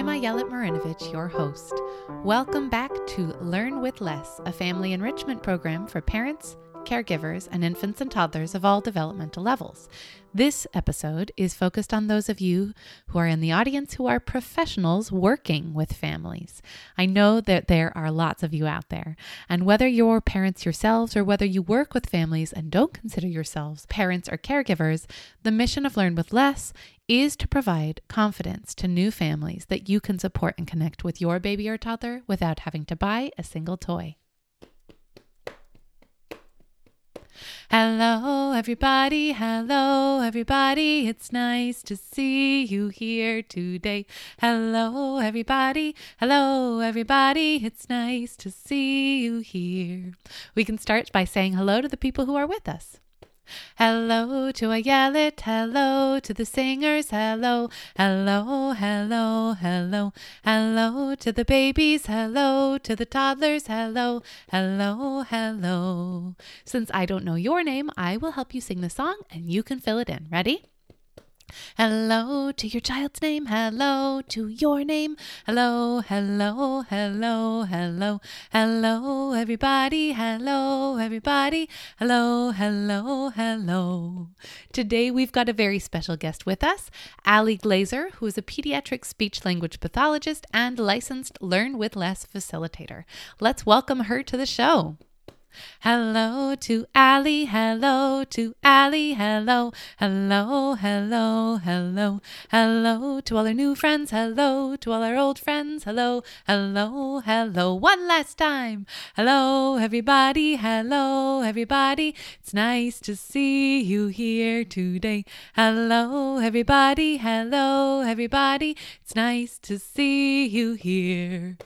I'm Ayelet Marinovich, your host. Welcome back to Learn with Less, a family enrichment program for parents, caregivers, and infants and toddlers of all developmental levels. This episode is focused on those of you who are in the audience who are professionals working with families. I know that there are lots of you out there, and whether you're parents yourselves or whether you work with families and don't consider yourselves parents or caregivers, the mission of Learn with Less is to provide confidence to new families that you can support and connect with your baby or toddler without having to buy a single toy. Hello, everybody. Hello, everybody. It's nice to see you here today. Hello, everybody. Hello, everybody. It's nice to see you here. We can start by saying hello to the people who are with us. Hello to Ayelet, hello to the singers, hello, hello, hello, hello, hello to the babies, hello to the toddlers, hello, hello, hello. Since I don't know your name, I will help you sing the song and you can fill it in. Ready? Hello to your child's name. Hello to your name. Hello, hello, hello, hello, hello, everybody. Hello, everybody. Hello, hello, hello. Today we've got a very special guest with us, Ali Glazer, who is a pediatric speech language pathologist and licensed Learn with Less facilitator. Let's welcome her to the show. Hello to Ali, hello to Ali, hello, hello, hello, hello, hello to all our new friends, hello to all our old friends, hello, hello, hello, one last time. Hello, everybody, hello, everybody. It's nice to see you here today. Hello, everybody, hello, everybody. It's nice to see you here.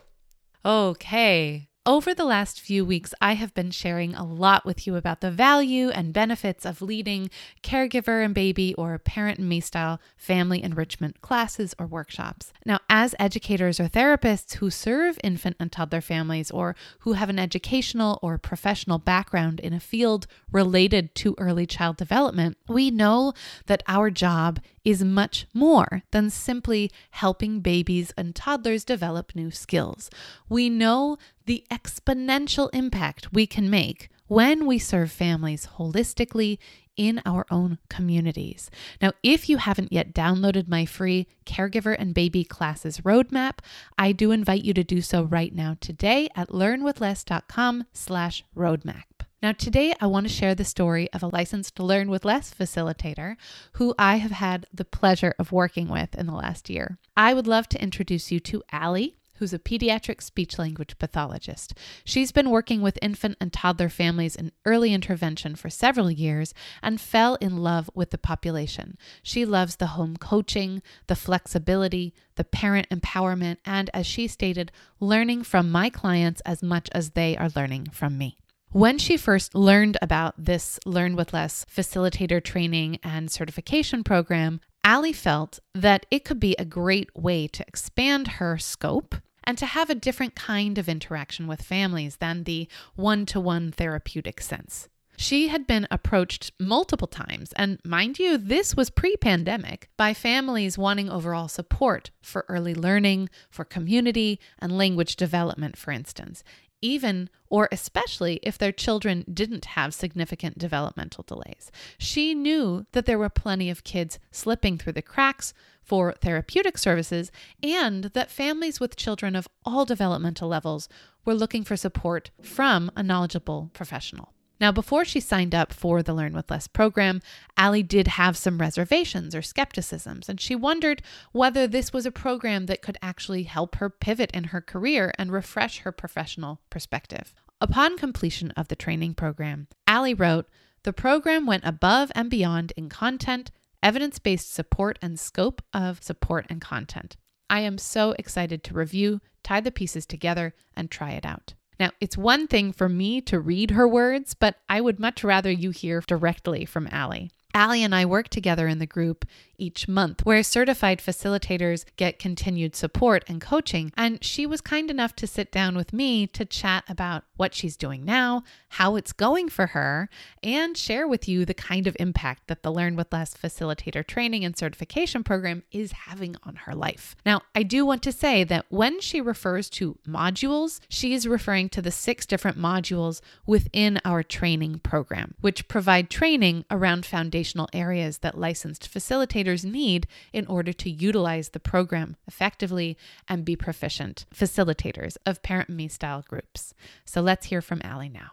Okay. Over the last few weeks, I have been sharing a lot with you about the value and benefits of leading caregiver and baby or parent and me style family enrichment classes or workshops. Now, as educators or therapists who serve infant and toddler families or who have an educational or professional background in a field related to early child development, we know that our job is much more than simply helping babies and toddlers develop new skills. We know the exponential impact we can make when we serve families holistically in our own communities. Now, if you haven't yet downloaded my free caregiver and baby classes roadmap, I do invite you to do so right now today at learnwithless.com slash roadmap. Now, today I want to share the story of a licensed Learn with Less facilitator who I have had the pleasure of working with in the last year. I would love to introduce you to Ali who's a pediatric speech language pathologist. She's been working with infant and toddler families in early intervention for several years and fell in love with the population. She loves the home coaching, the flexibility, the parent empowerment, and as she stated, learning from my clients as much as they are learning from me. When she first learned about this Learn with Less facilitator training and certification program, Ali felt that it could be a great way to expand her scope and to have a different kind of interaction with families than the one to one therapeutic sense. She had been approached multiple times, and mind you, this was pre pandemic, by families wanting overall support for early learning, for community, and language development, for instance even or especially if their children didn't have significant developmental delays. She knew that there were plenty of kids slipping through the cracks for therapeutic services and that families with children of all developmental levels were looking for support from a knowledgeable professional. Now, before she signed up for the Learn with Less program, Ali did have some reservations or skepticisms, and she wondered whether this was a program that could actually help her pivot in her career and refresh her professional perspective. Upon completion of the training program, Ali wrote, The program went above and beyond in content, evidence based support, and scope of support and content. I am so excited to review, tie the pieces together, and try it out. Now, it's one thing for me to read her words, but I would much rather you hear directly from Allie. Allie and I work together in the group each month, where certified facilitators get continued support and coaching. And she was kind enough to sit down with me to chat about what she's doing now, how it's going for her, and share with you the kind of impact that the Learn with Less facilitator training and certification program is having on her life. Now, I do want to say that when she refers to modules, she is referring to the six different modules within our training program, which provide training around foundational areas that licensed facilitators need in order to utilize the program effectively and be proficient facilitators of Parent Me style groups. So let's hear from Allie now.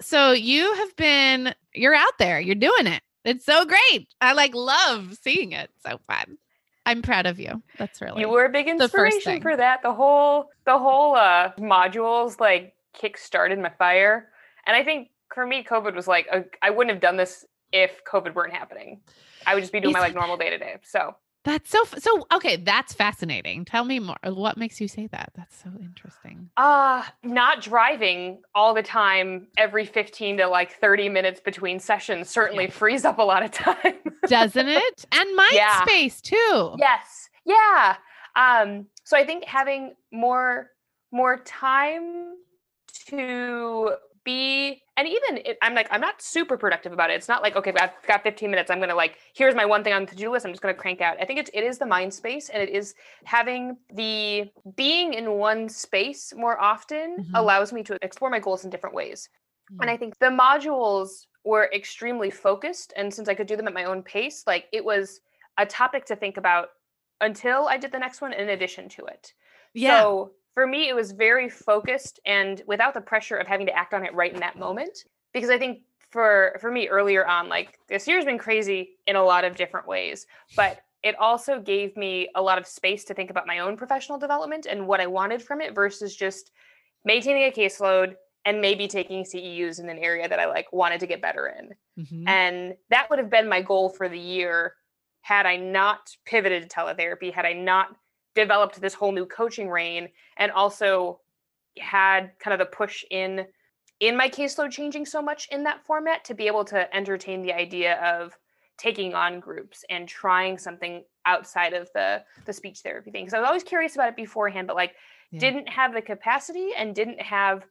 So you have been, you're out there, you're doing it. It's so great. I like love seeing it. So fun. I'm proud of you. That's really you were a big inspiration for that. The whole the whole uh modules like kick started my fire, and I think for me, COVID was like I wouldn't have done this if COVID weren't happening. I would just be doing my like normal day to day. So that's so so okay, that's fascinating. Tell me more. What makes you say that? That's so interesting. Uh not driving all the time every 15 to like 30 minutes between sessions certainly yeah. frees up a lot of time. Doesn't it? And mind yeah. space too. Yes. Yeah. Um so I think having more more time to be and even it, i'm like i'm not super productive about it it's not like okay i've got 15 minutes i'm gonna like here's my one thing on the to-do list i'm just gonna crank out i think it's, it is the mind space and it is having the being in one space more often mm-hmm. allows me to explore my goals in different ways mm-hmm. and i think the modules were extremely focused and since i could do them at my own pace like it was a topic to think about until i did the next one in addition to it yeah. so for me, it was very focused and without the pressure of having to act on it right in that moment. Because I think for for me earlier on, like this year's been crazy in a lot of different ways, but it also gave me a lot of space to think about my own professional development and what I wanted from it versus just maintaining a caseload and maybe taking CEUs in an area that I like wanted to get better in. Mm-hmm. And that would have been my goal for the year had I not pivoted to teletherapy, had I not developed this whole new coaching reign and also had kind of the push in in my caseload changing so much in that format to be able to entertain the idea of taking on groups and trying something outside of the the speech therapy thing. Because i was always curious about it beforehand but like yeah. didn't have the capacity and didn't have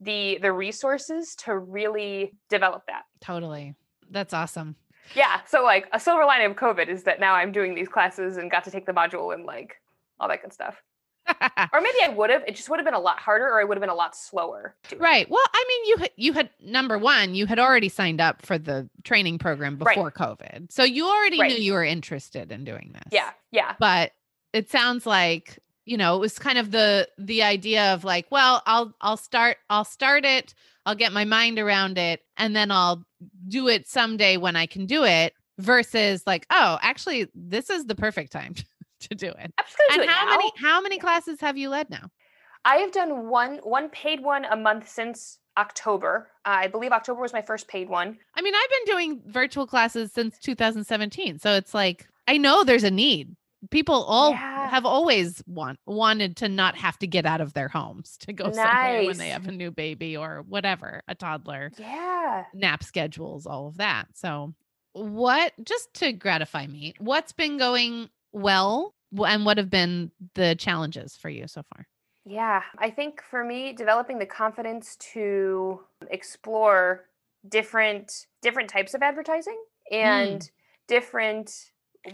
the the resources to really develop that. Totally. That's awesome. Yeah so like a silver lining of covid is that now i'm doing these classes and got to take the module and like all that good stuff. or maybe I would have. It just would have been a lot harder, or I would have been a lot slower. Right. Well, I mean, you had you had number one, you had already signed up for the training program before right. COVID, so you already right. knew you were interested in doing this. Yeah. Yeah. But it sounds like you know it was kind of the the idea of like, well, I'll I'll start I'll start it, I'll get my mind around it, and then I'll do it someday when I can do it. Versus like, oh, actually, this is the perfect time to do it. and how now. many how many classes have you led now? I have done one one paid one a month since October. Uh, I believe October was my first paid one. I mean, I've been doing virtual classes since 2017, so it's like I know there's a need. People all yeah. have always want wanted to not have to get out of their homes to go nice. somewhere when they have a new baby or whatever, a toddler. Yeah. Nap schedules, all of that. So, what just to gratify me, what's been going well and what have been the challenges for you so far? Yeah, I think for me, developing the confidence to explore different different types of advertising and mm. different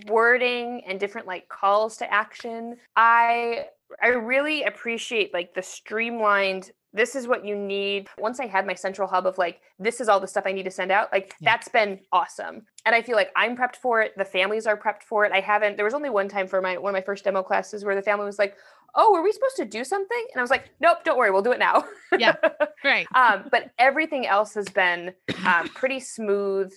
wording and different like calls to action. I I really appreciate like the streamlined this is what you need. Once I had my central hub of like, this is all the stuff I need to send out, like yeah. that's been awesome. And I feel like I'm prepped for it. The families are prepped for it. I haven't, there was only one time for my one of my first demo classes where the family was like, Oh, were we supposed to do something? And I was like, Nope, don't worry, we'll do it now. Yeah. Right. um, but everything else has been um, pretty smooth.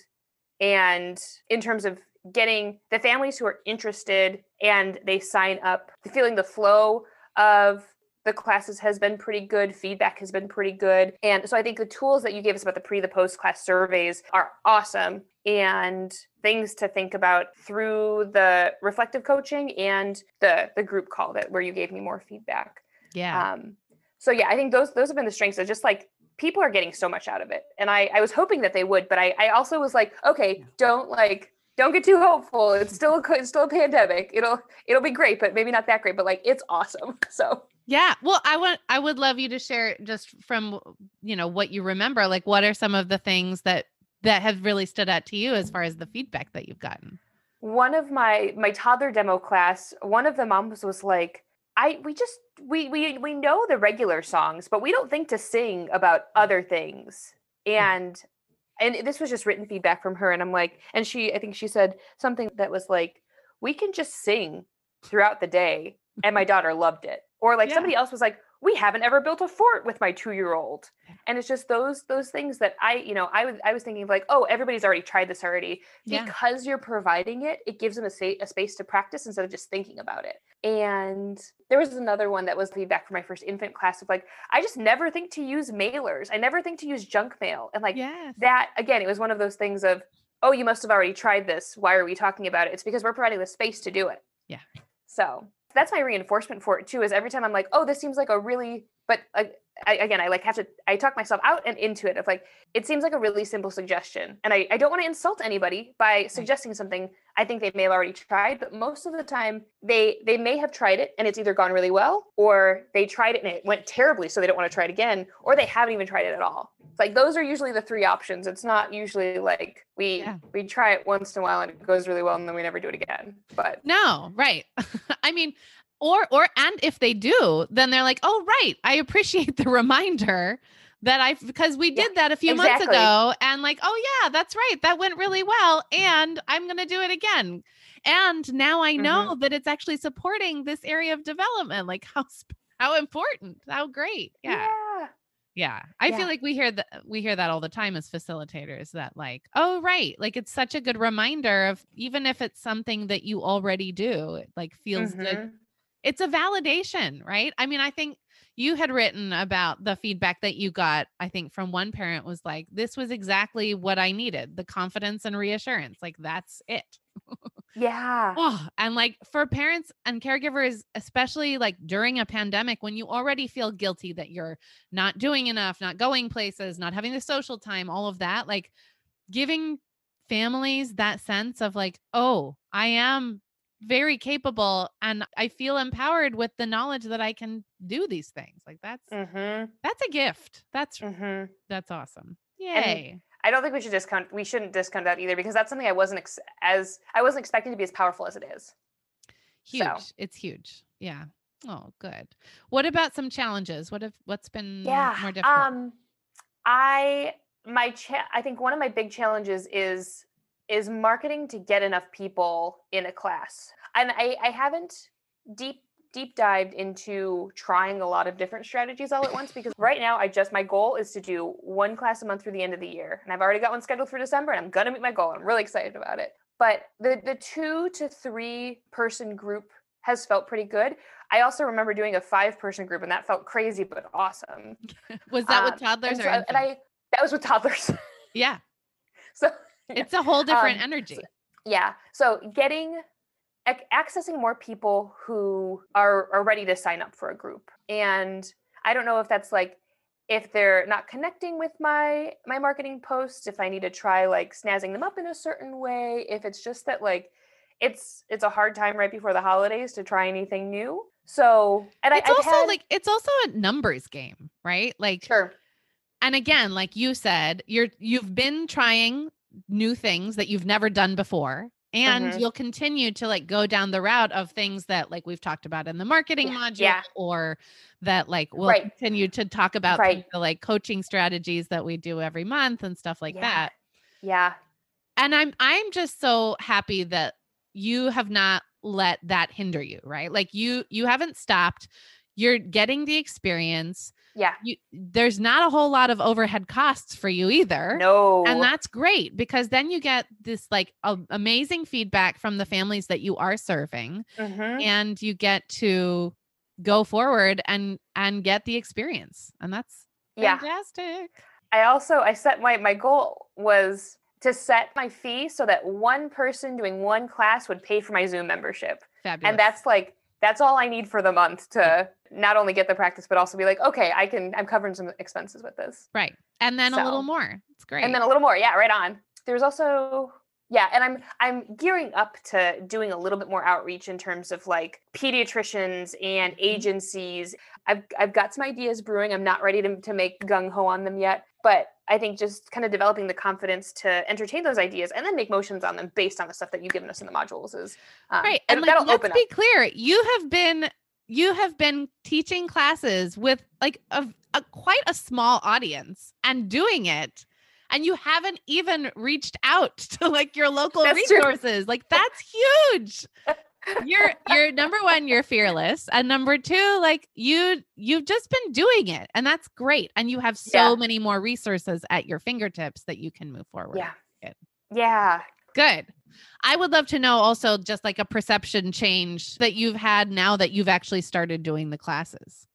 And in terms of getting the families who are interested and they sign up, feeling the flow of the classes has been pretty good feedback has been pretty good and so i think the tools that you gave us about the pre the post class surveys are awesome and things to think about through the reflective coaching and the the group call that where you gave me more feedback yeah um so yeah i think those those have been the strengths of just like people are getting so much out of it. And I, I was hoping that they would, but I, I also was like, okay, don't like don't get too hopeful. It's still a, it's still a pandemic. It'll it'll be great, but maybe not that great. But like it's awesome. So yeah. Well, I want I would love you to share just from you know what you remember. Like, what are some of the things that that have really stood out to you as far as the feedback that you've gotten? One of my my toddler demo class, one of the moms was like, I we just we we we know the regular songs, but we don't think to sing about other things. Hmm. And and this was just written feedback from her and i'm like and she i think she said something that was like we can just sing throughout the day and my daughter loved it or like yeah. somebody else was like we haven't ever built a fort with my two year old and it's just those those things that i you know i was i was thinking of like oh everybody's already tried this already. Yeah. because you're providing it it gives them a, sa- a space to practice instead of just thinking about it. And there was another one that was feedback from my first infant class of like i just never think to use mailers. I never think to use junk mail. And like yes. that again it was one of those things of oh you must have already tried this. Why are we talking about it? It's because we're providing the space to do it. Yeah. So that's my reinforcement for it too is every time i'm like oh this seems like a really but uh, I, again i like have to i talk myself out and into it of like it seems like a really simple suggestion and i, I don't want to insult anybody by suggesting something i think they may have already tried but most of the time they they may have tried it and it's either gone really well or they tried it and it went terribly so they don't want to try it again or they haven't even tried it at all like those are usually the three options it's not usually like we yeah. we try it once in a while and it goes really well and then we never do it again but no right i mean or or and if they do then they're like oh right i appreciate the reminder that i because we did yeah, that a few exactly. months ago and like oh yeah that's right that went really well and i'm going to do it again and now i know mm-hmm. that it's actually supporting this area of development like how how important how great yeah yeah, yeah. I yeah. feel like we hear that we hear that all the time as facilitators that like, oh right, like it's such a good reminder of even if it's something that you already do, it like feels mm-hmm. good it's a validation, right? I mean, I think you had written about the feedback that you got, I think, from one parent was like, this was exactly what I needed the confidence and reassurance. Like, that's it. Yeah. Oh, and like for parents and caregivers, especially like during a pandemic, when you already feel guilty that you're not doing enough, not going places, not having the social time, all of that, like giving families that sense of like, oh, I am very capable and I feel empowered with the knowledge that I can do these things. Like that's mm-hmm. that's a gift. That's mm-hmm. that's awesome. Yay. And I don't think we should discount we shouldn't discount that either because that's something I wasn't ex- as I wasn't expecting to be as powerful as it is. Huge. So. It's huge. Yeah. Oh, good. What about some challenges? What have what's been yeah, more difficult? Um I my cha- I think one of my big challenges is is marketing to get enough people in a class. And I, I haven't deep deep dived into trying a lot of different strategies all at once because right now I just my goal is to do one class a month through the end of the year. And I've already got one scheduled for December and I'm gonna meet my goal. I'm really excited about it. But the the two to three person group has felt pretty good. I also remember doing a five person group and that felt crazy but awesome. was that um, with toddlers and so, and I that was with toddlers. Yeah. so it's a whole different um, energy. So, yeah. So getting accessing more people who are, are ready to sign up for a group. And I don't know if that's like if they're not connecting with my my marketing posts, if I need to try like snazzing them up in a certain way, if it's just that like it's it's a hard time right before the holidays to try anything new. So and I it's I, also had, like it's also a numbers game, right? Like sure. And again, like you said, you're you've been trying new things that you've never done before and mm-hmm. you'll continue to like go down the route of things that like we've talked about in the marketing yeah. module yeah. or that like we'll right. continue to talk about right. the like coaching strategies that we do every month and stuff like yeah. that yeah and i'm i'm just so happy that you have not let that hinder you right like you you haven't stopped you're getting the experience yeah you, there's not a whole lot of overhead costs for you either no and that's great because then you get this like a, amazing feedback from the families that you are serving mm-hmm. and you get to go forward and and get the experience and that's yeah. fantastic i also i set my my goal was to set my fee so that one person doing one class would pay for my zoom membership Fabulous. and that's like that's all I need for the month to not only get the practice, but also be like, okay, I can, I'm covering some expenses with this. Right. And then So- a little more. It's great. And then a little more. Yeah, right on. There's also, yeah, and I'm I'm gearing up to doing a little bit more outreach in terms of like pediatricians and agencies. I've I've got some ideas brewing. I'm not ready to, to make gung ho on them yet, but I think just kind of developing the confidence to entertain those ideas and then make motions on them based on the stuff that you've given us in the modules is um, right. And like, let's be up. clear. You have been you have been teaching classes with like a, a quite a small audience and doing it and you haven't even reached out to like your local That's true. resources like that's huge you're you're number one you're fearless and number two like you you've just been doing it and that's great and you have so Yeah. many more resources at your fingertips that you can move forward Yeah. Good. Yeah. good i would love to know also just like a perception change that you've had now that you've actually started doing the classes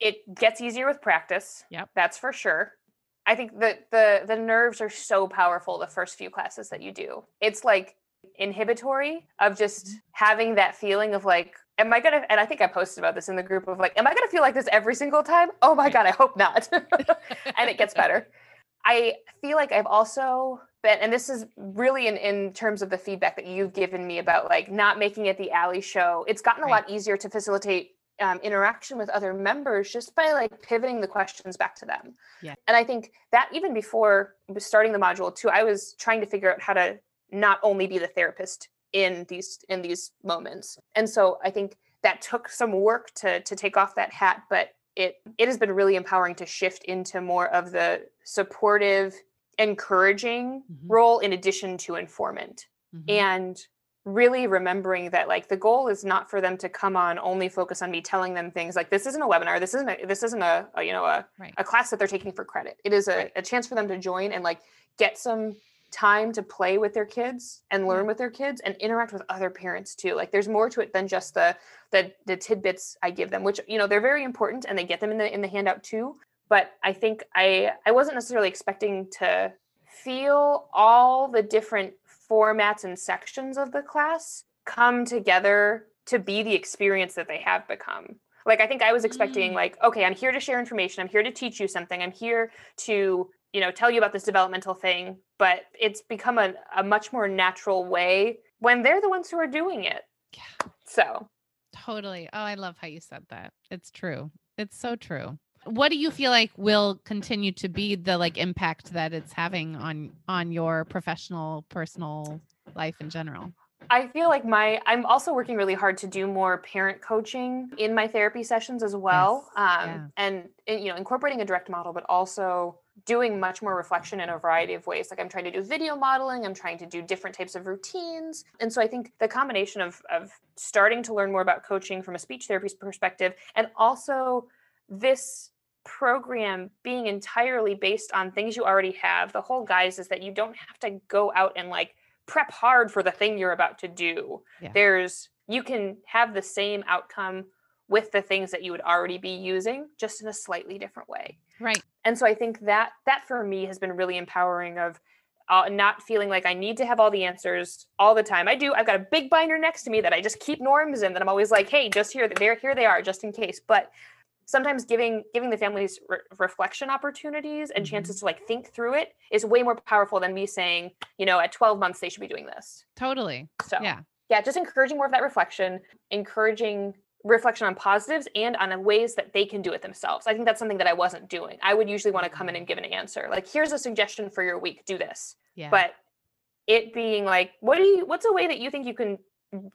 it gets easier with practice. Yep. That's for sure. I think that the the nerves are so powerful the first few classes that you do. It's like inhibitory of just Mm-hmm. having that feeling of like am I going to and I think I posted about this in the group of like am I going to feel like this every single time? Oh my god, I hope not. and it gets better. I feel like I've also been, and this is really in, in terms of the feedback that you've given me about like not making it the Allie show. It's gotten a Right. lot easier to facilitate um, interaction with other members just by like pivoting the questions back to them. Yeah. And I think that even before starting the module too, I was trying to figure out how to not only be the therapist in these in these moments. And so I think that took some work to to take off that hat, but it it has been really empowering to shift into more of the supportive, encouraging Mhm. role in addition to informant Mhm. and really remembering that like the goal is not for them to come on only focus on me telling them things like this isn't a webinar this isn't a, this isn't a, a you know a, Right. a class that they're taking for credit it is a, Right. a chance for them to join and like get some time to play with their kids and learn with their kids and interact with other parents too like there's more to it than just the the the tidbits i give them which you know they're very important and they get them in the in the handout too but i think i i wasn't necessarily expecting to feel all the different formats and sections of the class come together to be the experience that they have become. Like I think I was expecting Mm. like okay, I'm here to share information, I'm here to teach you something, I'm here to, you know, tell you about this developmental thing, but it's become a, a much more natural way when they're the ones who are doing it. Yeah. So, Totally. Oh, I love how you said that. It's true. It's so true. What do you feel like will continue to be the like impact that it's having on on your professional personal life in general? I feel like my I'm also working really hard to do more parent coaching in my therapy sessions as well. Yes, Um, yeah. and and, you know, incorporating a direct model, but also doing much more reflection in a variety of ways. Like I'm trying to do video modeling, I'm trying to do different types of routines. And so I think the combination of of starting to learn more about coaching from a speech therapy perspective and also this program being entirely based on things you already have. The whole guise is that you don't have to go out and like prep hard for the thing you're about to do. Yeah. There's you can have the same outcome with the things that you would already be using just in a slightly different way. Right. And so I think that that for me has been really empowering of uh, not feeling like I need to have all the answers all the time. I do. I've got a big binder next to me that I just keep norms in that I'm always like, hey, just here, there, here they are, just in case. But sometimes giving giving the families re- reflection opportunities and Mhm. chances to like think through it is way more powerful than me saying, you know, at 12 months they should be doing this. Totally. So Yeah. yeah, just encouraging more of that reflection, encouraging reflection on positives and on ways that they can do it themselves. I think that's something that I wasn't doing. I would usually want to come in and give an answer. Like, here's a suggestion for your week, do this. Yeah. But it being like, what do you what's a way that you think you can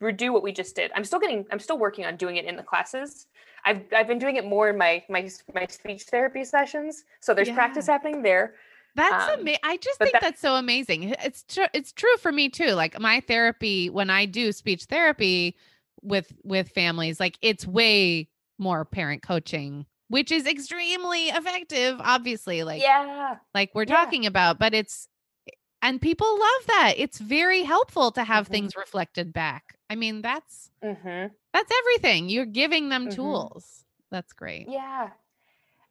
redo what we just did? I'm still getting I'm still working on doing it in the classes. I've I've been doing it more in my my my speech therapy sessions. So there's practice happening there. That's Um, amazing. I just think that- that's so amazing. It's true. It's true for me too. Like my therapy, when I do speech therapy with with families, like it's way more parent coaching, which is extremely effective. Obviously, like yeah. like we're Yeah. talking about, but it's and people love that. It's very helpful to have Mhm. things reflected back. I mean, that's Mm-hmm. that's everything. You're giving them Mhm. tools. That's great. Yeah.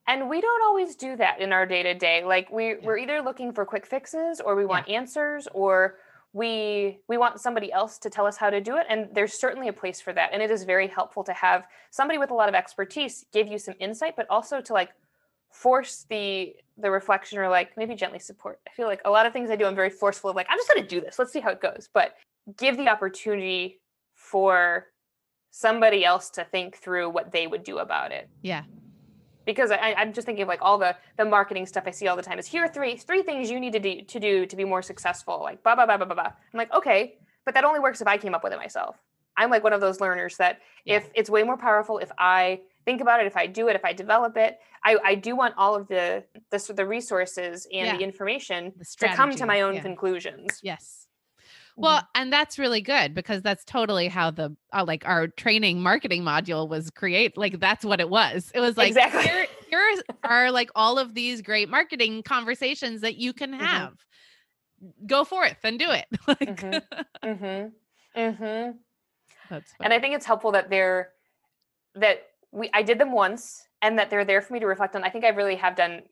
And we don't always do that in our day to day. Like we we're either looking for quick fixes or we want answers or we we want somebody else to tell us how to do it and there's certainly a place for that and it is very helpful to have somebody with a lot of expertise give you some insight but also to like force the the reflection or like maybe gently support i feel like a lot of things i do i'm very forceful of like i'm just going to do this let's see how it goes but give the opportunity for somebody else to think through what they would do about it Yeah. because I, I'm just thinking of like all the the marketing stuff I see all the time is here are three three things you need to do to do to be more successful. Like blah blah blah blah blah. blah. I'm like okay, but that only works if I came up with it myself. I'm like one of those learners that if it's way more powerful if I think about it, if I do it, if I develop it. I, I do want all of the the, the resources and Yeah. the information The to come to my own yeah. conclusions. Yes. Well, and that's really good because that's totally how the uh, like our training marketing module was create. Like that's what it was. It was like Exactly. here, here are like all of these great marketing conversations that you can Mhm. have. Go forth and do it. like Mhm. Mm-hmm. Mm-hmm. that's and i think it's helpful that they're that we i did them once and that they're there for me to reflect on i think i really have done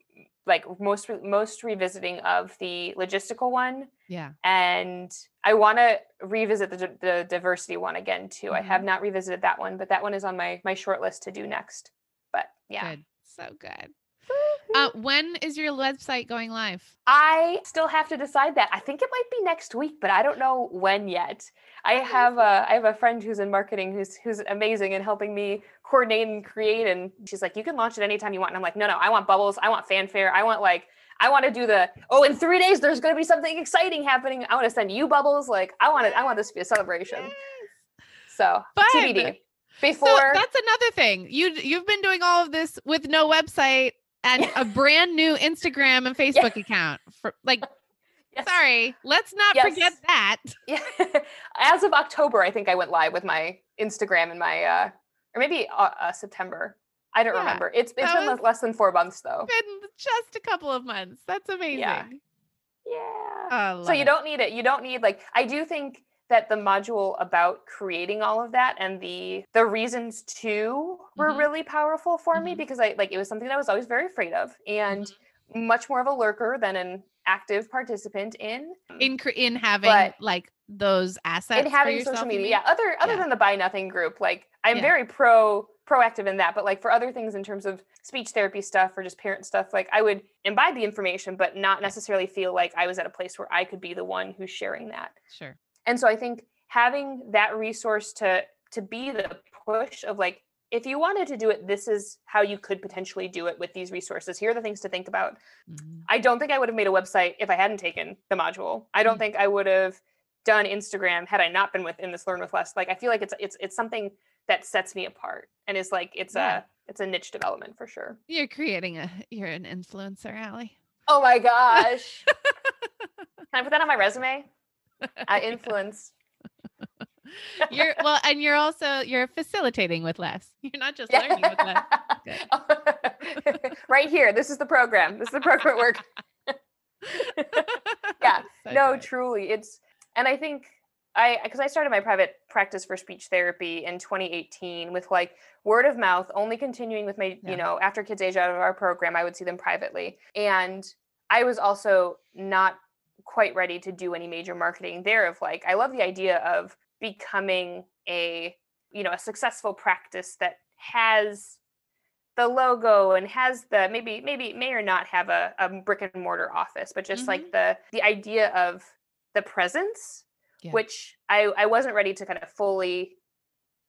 like most most revisiting of the logistical one yeah. and i want to revisit the, the diversity one again too i Mm-hmm. have not revisited that one but that one is on my my short list to do next but yeah Good. So good. Uh, when is your website going live? I still have to decide that. I think it might be next week, but I don't know when yet. I have a I have a friend who's in marketing who's who's amazing and helping me coordinate and create. And she's like, you can launch it anytime you want. And I'm like, no, no, I want bubbles. I want fanfare. I want like I want to do the oh, in three days there's going to be something exciting happening. I want to send you bubbles. Like I want it. I want this to be a celebration. So Fun. TBD. So Before that's another thing. You you've been doing all of this with no website and a brand new Instagram and Facebook account. For like, Yes. sorry, let's not Yes. forget that. Yeah. As of October, I think I went live with my Instagram and my, uh, or maybe uh, uh, September. I don't Yeah, remember. It's it's been was- less than four months though. Been just a couple of months. That's amazing. Yeah. I so you it. don't need it. You don't need like I do think that the module about creating all of that and the the reasons to were Mhm. really powerful for me Mhm. because I like it was something that I was always very afraid of and Mm-hmm. much more of a lurker than an active participant in. in in having But- like those assets and for having yourself, social media yeah other other Yeah. than the buy nothing group like i'm Yeah. very pro proactive in that but like for other things in terms of speech therapy stuff or just parent stuff like i would imbibe the information but not necessarily feel like i was at a place where i could be the one who's sharing that Sure. and so i think having that resource to to be the push of like if you wanted to do it this is how you could potentially do it with these resources here are the things to think about Mhm. I don't think I would have made a website if I hadn't taken the module. I don't Mm. think I would have done Instagram had I not been within this Learn with Less. Like I feel like it's it's it's something that sets me apart and is like it's Yeah. a it's a niche development for sure. You're creating a you're an influencer, Allie. Oh my gosh. Can I put that on my resume? I influence. You're well, and you're also you're facilitating with less. You're not just learning with less. right here. This is the program. This is the program work. Yeah, So no good. truly it's and i think i because i started my private practice for speech therapy in 2018 with like word of mouth only continuing with my Yeah. you know after kids age out of our program i would see them privately and i was also not quite ready to do any major marketing there of like i love the idea of becoming a you know a successful practice that has the logo and has the maybe maybe may or not have a, a brick and mortar office but just like mm-hmm. the the idea of the presence Yeah. which i i wasn't ready to kind of fully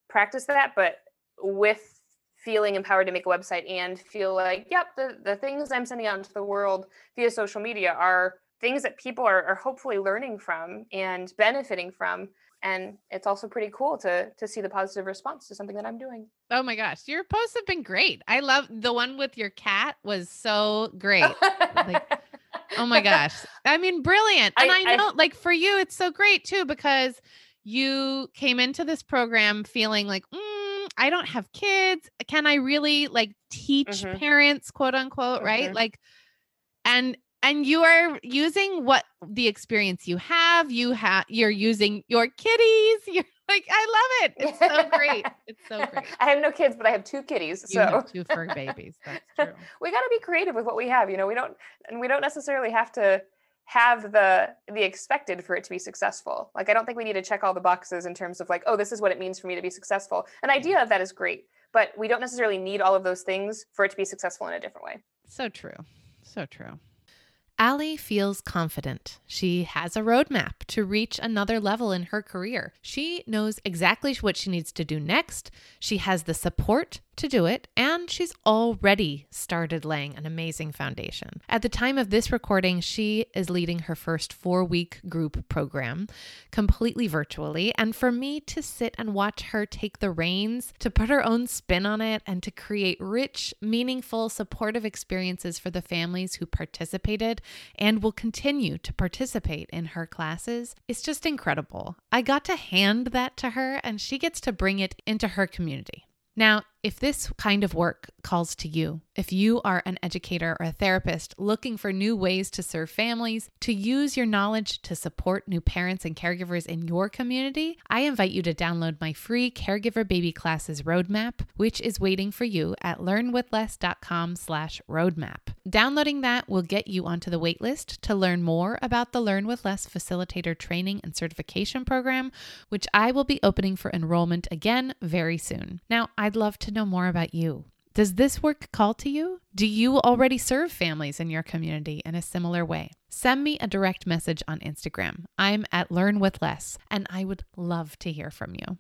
practice that but with feeling empowered to make a website and feel like yep the, the things i'm sending out into the world via social media are things that people are, are hopefully learning from and benefiting from and it's also pretty cool to to see the positive response to something that i'm doing Oh my gosh, your posts have been great. I love the one with your cat was so great. Oh my gosh. I mean, brilliant. And I, I- I- know, like, for you, it's so great too, because you came into this program feeling like, mm, I don't have kids. Can I really like teach Mhm. parents, quote unquote, right? Mhm. Like, and, and you are using what the experience you have. You have, you're using your kitties. You're like, I love it. It's so great. It's so great. I have no kids, but I have two kitties. You So have two fur babies. That's true. we got to be creative with what we have. You know, we don't, and we don't necessarily have to have the the expected for it to be successful. Like I don't think we need to check all the boxes in terms of like, oh, this is what it means for me to be successful. An idea of that is great, but we don't necessarily need all of those things for it to be successful in a different way. So true. So true. Allie feels confident. She has a roadmap to reach another level in her career. She knows exactly what she needs to do next. She has the support to do it, and she's already started laying an amazing foundation. At the time of this recording, she is leading her first four week group program completely virtually. And for me to sit and watch her take the reins, to put her own spin on it, and to create rich, meaningful, supportive experiences for the families who participated and will continue to participate in her classes is just incredible. I got to hand that to her, and she gets to bring it into her community. Now, if this kind of work calls to you, if you are an educator or a therapist looking for new ways to serve families, to use your knowledge to support new parents and caregivers in your community, I invite you to download my free Caregiver Baby Classes Roadmap, which is waiting for you at learnwithless.com slash roadmap. Downloading that will get you onto the waitlist to learn more about the Learn with Less Facilitator Training and Certification Program, which I will be opening for enrollment again very soon. Now, I'd love to know more about you. Does this work call to you? Do you already serve families in your community in a similar way? Send me a direct message on Instagram. I'm at Learn with Less, and I would love to hear from you.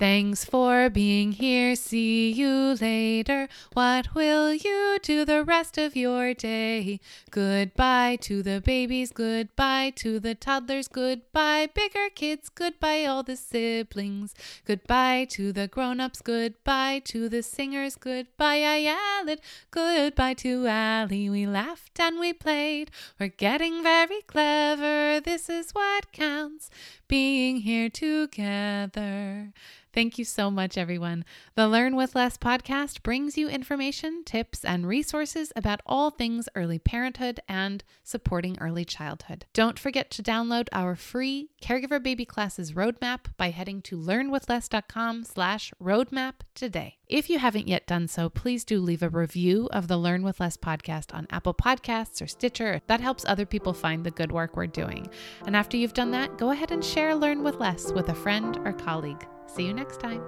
Thanks for being here. See you later. What will you do the rest of your day? Goodbye to the babies. Goodbye to the toddlers. Goodbye, bigger kids. Goodbye, all the siblings. Goodbye to the grown ups. Goodbye to the singers. Goodbye, Ayelet. Goodbye to Allie. We laughed and we played. We're getting very clever. This is what counts. Being here together. Thank you so much, everyone. The Learn with Less podcast brings you information, tips, and resources about all things early parenthood and supporting early childhood. Don't forget to download our free Caregiver Baby Classes roadmap by heading to learnwithless.com slash roadmap today. If you haven't yet done so, please do leave a review of the Learn with Less podcast on Apple Podcasts or Stitcher. That helps other people find the good work we're doing. And after you've done that, go ahead and share Learn with Less with a friend or colleague. See you next time.